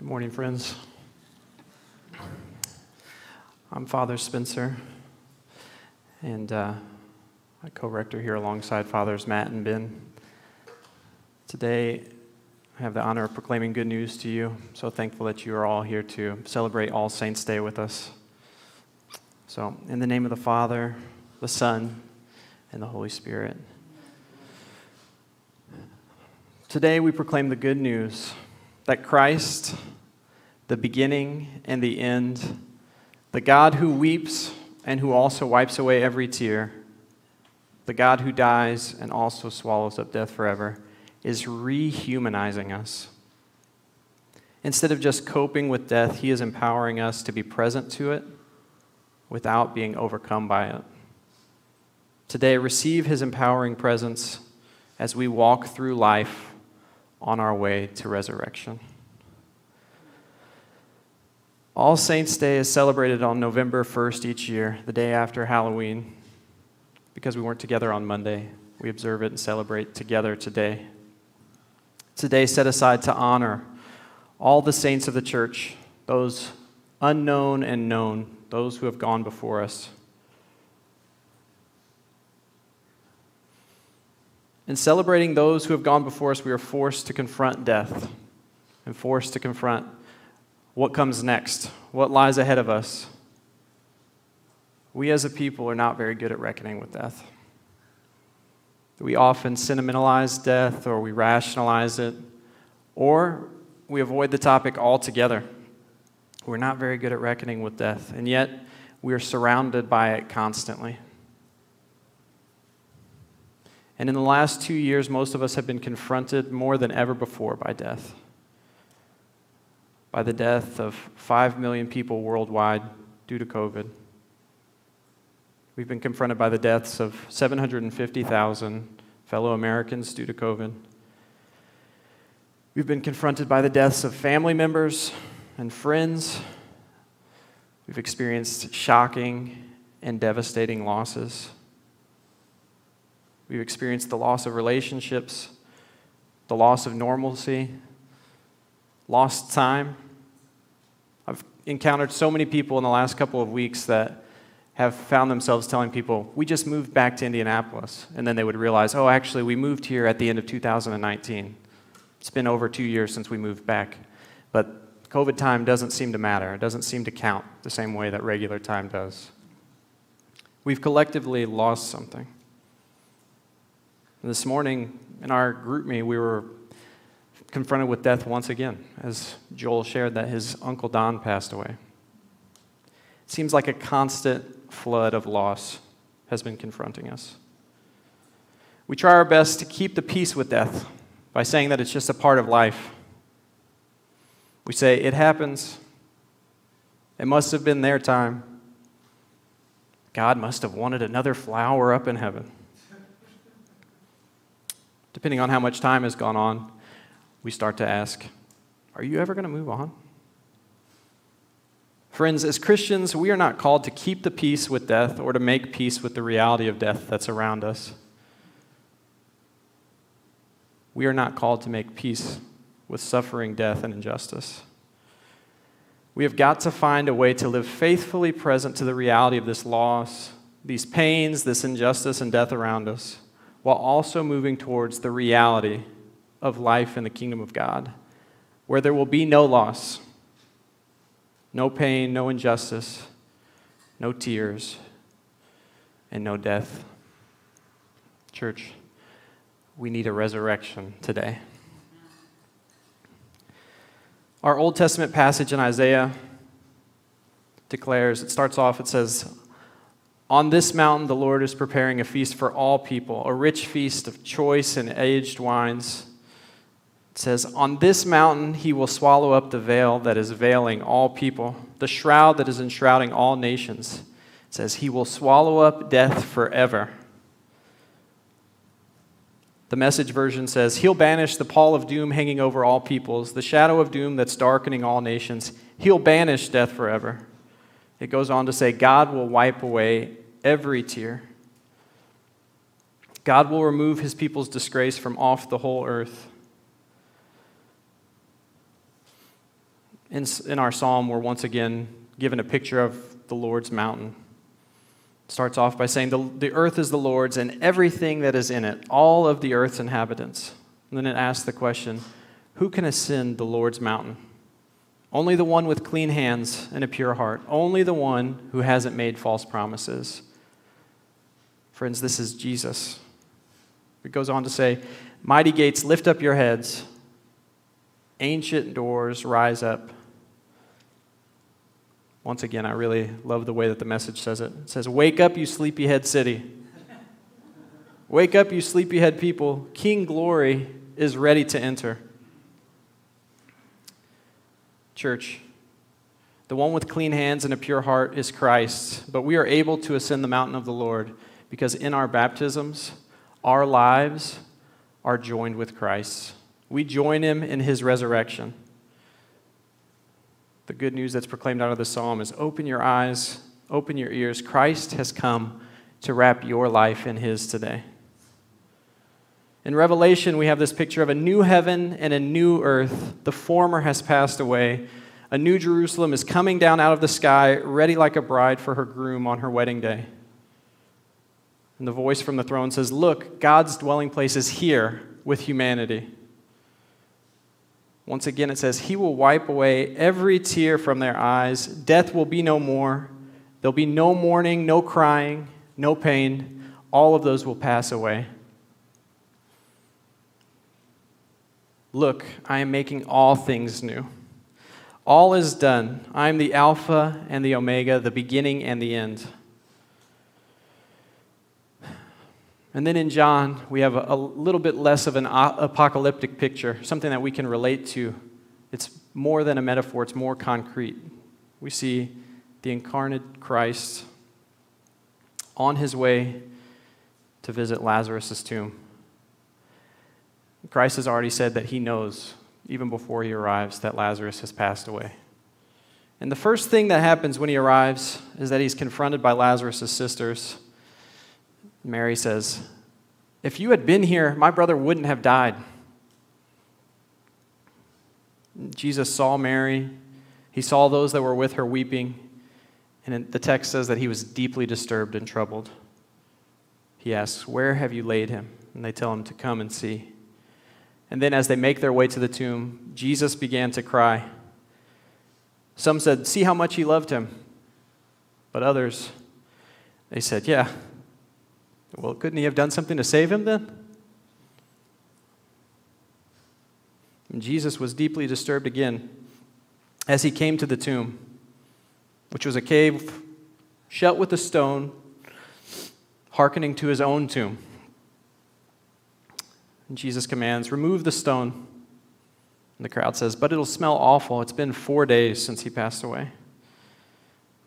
Good morning, friends. I'm Father Spencer, and uh, my co rector here alongside Fathers Matt and Ben. Today, I have the honor of proclaiming good news to you. I'm so thankful that you are all here to celebrate All Saints' Day with us. So, in the name of the Father, the Son, and the Holy Spirit. Today, we proclaim the good news that Christ, the beginning and the end, the God who weeps and who also wipes away every tear, the God who dies and also swallows up death forever, is rehumanizing us. Instead of just coping with death, he is empowering us to be present to it without being overcome by it. Today, receive his empowering presence as we walk through life on our way to resurrection. All Saints' Day is celebrated on November 1st each year, the day after Halloween. Because we weren't together on Monday, we observe it and celebrate together today. It's a day set aside to honor all the saints of the church, those unknown and known, those who have gone before us. In celebrating those who have gone before us, we are forced to confront death and forced to confront what comes next, what lies ahead of us. We as a people are not very good at reckoning with death. We often sentimentalize death or we rationalize it, or we avoid the topic altogether. We're not very good at reckoning with death, and yet we are surrounded by it constantly. And in the last two years, most of us have been confronted more than ever before by death. By the death of 5 million people worldwide due to COVID. We've been confronted by the deaths of 750,000 fellow Americans due to COVID. We've been confronted by the deaths of family members and friends. We've experienced shocking and devastating losses. We've experienced the loss of relationships, the loss of normalcy, lost time. I've encountered so many people in the last couple of weeks that have found themselves telling people, We just moved back to Indianapolis. And then they would realize, Oh, actually, we moved here at the end of 2019. It's been over two years since we moved back. But COVID time doesn't seem to matter, it doesn't seem to count the same way that regular time does. We've collectively lost something. This morning in our GroupMe, we were confronted with death once again as Joel shared that his uncle Don passed away. It seems like a constant flood of loss has been confronting us. We try our best to keep the peace with death by saying that it's just a part of life. We say, it happens. It must have been their time. God must have wanted another flower up in heaven depending on how much time has gone on, we start to ask, Are you ever going to move on? Friends, as Christians, we are not called to keep the peace with death or to make peace with the reality of death that's around us. We are not called to make peace with suffering, death, and injustice. We have got to find a way to live faithfully present to the reality of this loss, these pains, this injustice, and death around us while also moving towards the reality of life in the kingdom of God, where there will be no loss, no pain, no injustice, no tears, and no death. Church, we need a resurrection today. Our Old Testament passage in Isaiah declares, it starts off, it says, on this mountain, the Lord is preparing a feast for all people, a rich feast of choice and aged wines. It says, On this mountain, he will swallow up the veil that is veiling all people, the shroud that is enshrouding all nations. It says, He will swallow up death forever. The message version says, He'll banish the pall of doom hanging over all peoples, the shadow of doom that's darkening all nations. He'll banish death forever. It goes on to say, God will wipe away every tear. God will remove his people's disgrace from off the whole earth. In, in our psalm, we're once again given a picture of the Lord's mountain. It starts off by saying, the, the earth is the Lord's and everything that is in it, all of the earth's inhabitants. And then it asks the question, Who can ascend the Lord's mountain? Only the one with clean hands and a pure heart. Only the one who hasn't made false promises. Friends, this is Jesus. It goes on to say, Mighty gates, lift up your heads. Ancient doors, rise up. Once again, I really love the way that the message says it. It says, Wake up, you sleepyhead city. Wake up, you sleepyhead people. King Glory is ready to enter. Church, the one with clean hands and a pure heart is Christ, but we are able to ascend the mountain of the Lord because in our baptisms, our lives are joined with Christ. We join him in his resurrection. The good news that's proclaimed out of the psalm is open your eyes, open your ears. Christ has come to wrap your life in his today. In Revelation, we have this picture of a new heaven and a new earth. The former has passed away. A new Jerusalem is coming down out of the sky, ready like a bride for her groom on her wedding day. And the voice from the throne says, Look, God's dwelling place is here with humanity. Once again, it says, He will wipe away every tear from their eyes. Death will be no more. There'll be no mourning, no crying, no pain. All of those will pass away. Look, I am making all things new. All is done. I am the Alpha and the Omega, the beginning and the end. And then in John, we have a, little bit less of an apocalyptic picture, something that we can relate to. It's more than a metaphor, it's more concrete. We see the incarnate Christ on his way to visit Lazarus' tomb. Christ has already said that he knows, even before he arrives, that Lazarus has passed away. And the first thing that happens when he arrives is that he's confronted by Lazarus' sisters. Mary says, If you had been here, my brother wouldn't have died. Jesus saw Mary. He saw those that were with her weeping. And the text says that he was deeply disturbed and troubled. He asks, Where have you laid him? And they tell him to come and see. And then, as they make their way to the tomb, Jesus began to cry. Some said, See how much he loved him. But others, they said, Yeah. Well, couldn't he have done something to save him then? And Jesus was deeply disturbed again as he came to the tomb, which was a cave shut with a stone, hearkening to his own tomb. And Jesus commands, Remove the stone. And the crowd says, But it'll smell awful. It's been four days since he passed away.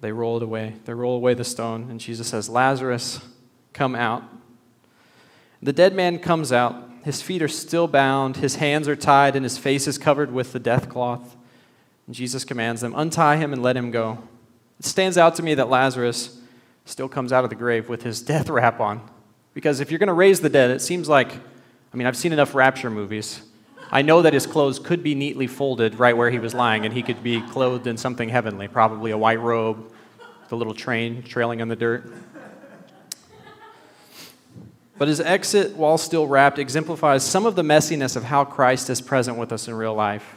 They roll it away. They roll away the stone, and Jesus says, Lazarus, come out. The dead man comes out. His feet are still bound, his hands are tied, and his face is covered with the death cloth. And Jesus commands them, Untie him and let him go. It stands out to me that Lazarus still comes out of the grave with his death wrap on. Because if you're going to raise the dead, it seems like I mean, I've seen enough rapture movies. I know that his clothes could be neatly folded right where he was lying, and he could be clothed in something heavenly, probably a white robe, the little train trailing on the dirt. But his exit, while still wrapped, exemplifies some of the messiness of how Christ is present with us in real life.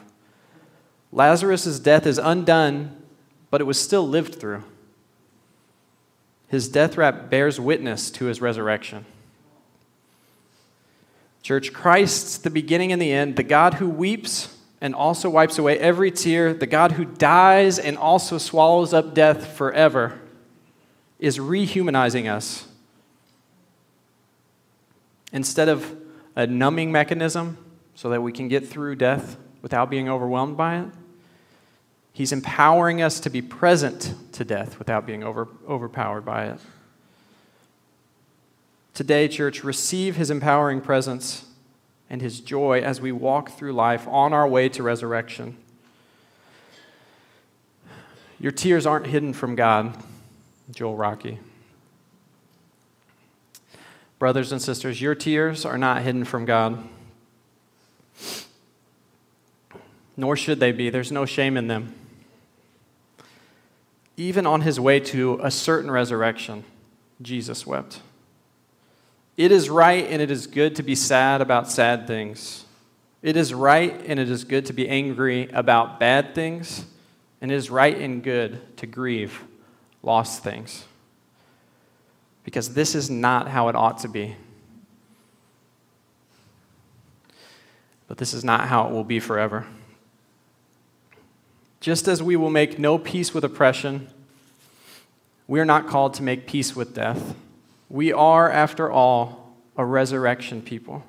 Lazarus' death is undone, but it was still lived through. His death wrap bears witness to his resurrection. Church, Christ's the beginning and the end, the God who weeps and also wipes away every tear, the God who dies and also swallows up death forever, is rehumanizing us. Instead of a numbing mechanism so that we can get through death without being overwhelmed by it, He's empowering us to be present to death without being over, overpowered by it. Today, church, receive his empowering presence and his joy as we walk through life on our way to resurrection. Your tears aren't hidden from God, Joel Rocky. Brothers and sisters, your tears are not hidden from God. nor should they be. There's no shame in them. Even on his way to a certain resurrection, Jesus wept. It is right and it is good to be sad about sad things. It is right and it is good to be angry about bad things. And it is right and good to grieve lost things. Because this is not how it ought to be. But this is not how it will be forever. Just as we will make no peace with oppression, we are not called to make peace with death. We are, after all, a resurrection people.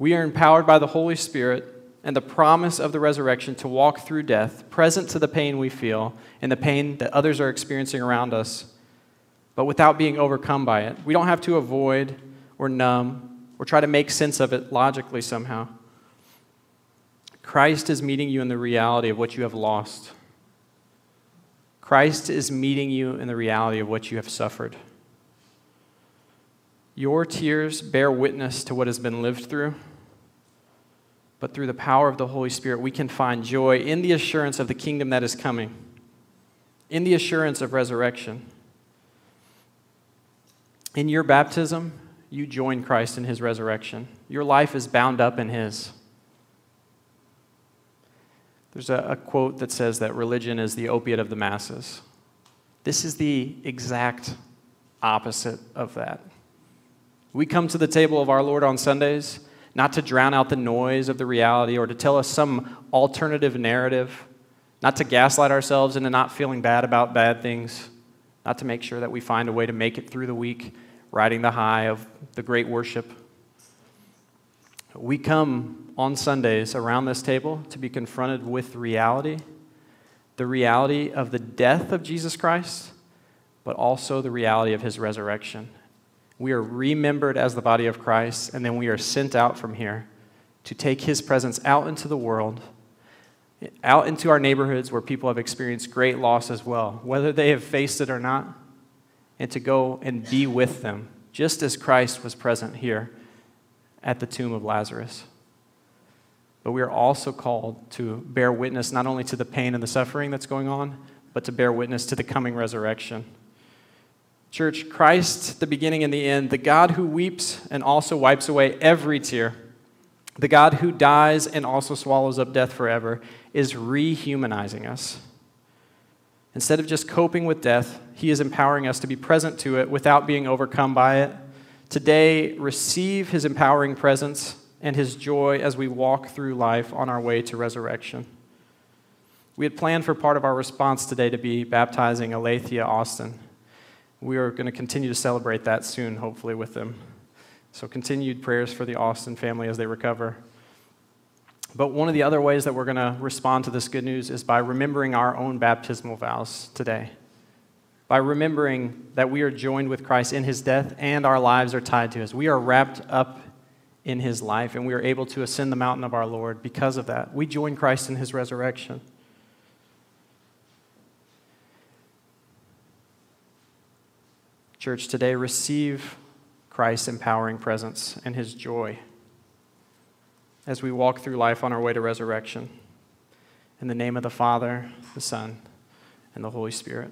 We are empowered by the Holy Spirit and the promise of the resurrection to walk through death, present to the pain we feel and the pain that others are experiencing around us, but without being overcome by it. We don't have to avoid or numb or try to make sense of it logically somehow. Christ is meeting you in the reality of what you have lost. Christ is meeting you in the reality of what you have suffered. Your tears bear witness to what has been lived through, but through the power of the Holy Spirit, we can find joy in the assurance of the kingdom that is coming, in the assurance of resurrection. In your baptism, you join Christ in his resurrection. Your life is bound up in his. There's a, a, quote that says that religion is the opiate of the masses. This is the exact opposite of that. We come to the table of our Lord on Sundays not to drown out the noise of the reality or to tell us some alternative narrative, not to gaslight ourselves into not feeling bad about bad things, not to make sure that we find a way to make it through the week, riding the high of the great worship. We come on Sundays around this table to be confronted with reality the reality of the death of Jesus Christ, but also the reality of his resurrection. We are remembered as the body of Christ, and then we are sent out from here to take his presence out into the world, out into our neighborhoods where people have experienced great loss as well, whether they have faced it or not, and to go and be with them, just as Christ was present here at the tomb of Lazarus. But we are also called to bear witness not only to the pain and the suffering that's going on, but to bear witness to the coming resurrection. Church, Christ, the beginning and the end, the God who weeps and also wipes away every tear, the God who dies and also swallows up death forever, is rehumanizing us. Instead of just coping with death, he is empowering us to be present to it without being overcome by it. Today, receive his empowering presence and his joy as we walk through life on our way to resurrection. We had planned for part of our response today to be baptizing Alethea Austin. We are going to continue to celebrate that soon, hopefully, with them. So, continued prayers for the Austin family as they recover. But one of the other ways that we're going to respond to this good news is by remembering our own baptismal vows today. By remembering that we are joined with Christ in his death and our lives are tied to us. We are wrapped up in his life, and we are able to ascend the mountain of our Lord because of that. We join Christ in his resurrection. Church, today receive Christ's empowering presence and his joy as we walk through life on our way to resurrection. In the name of the Father, the Son, and the Holy Spirit.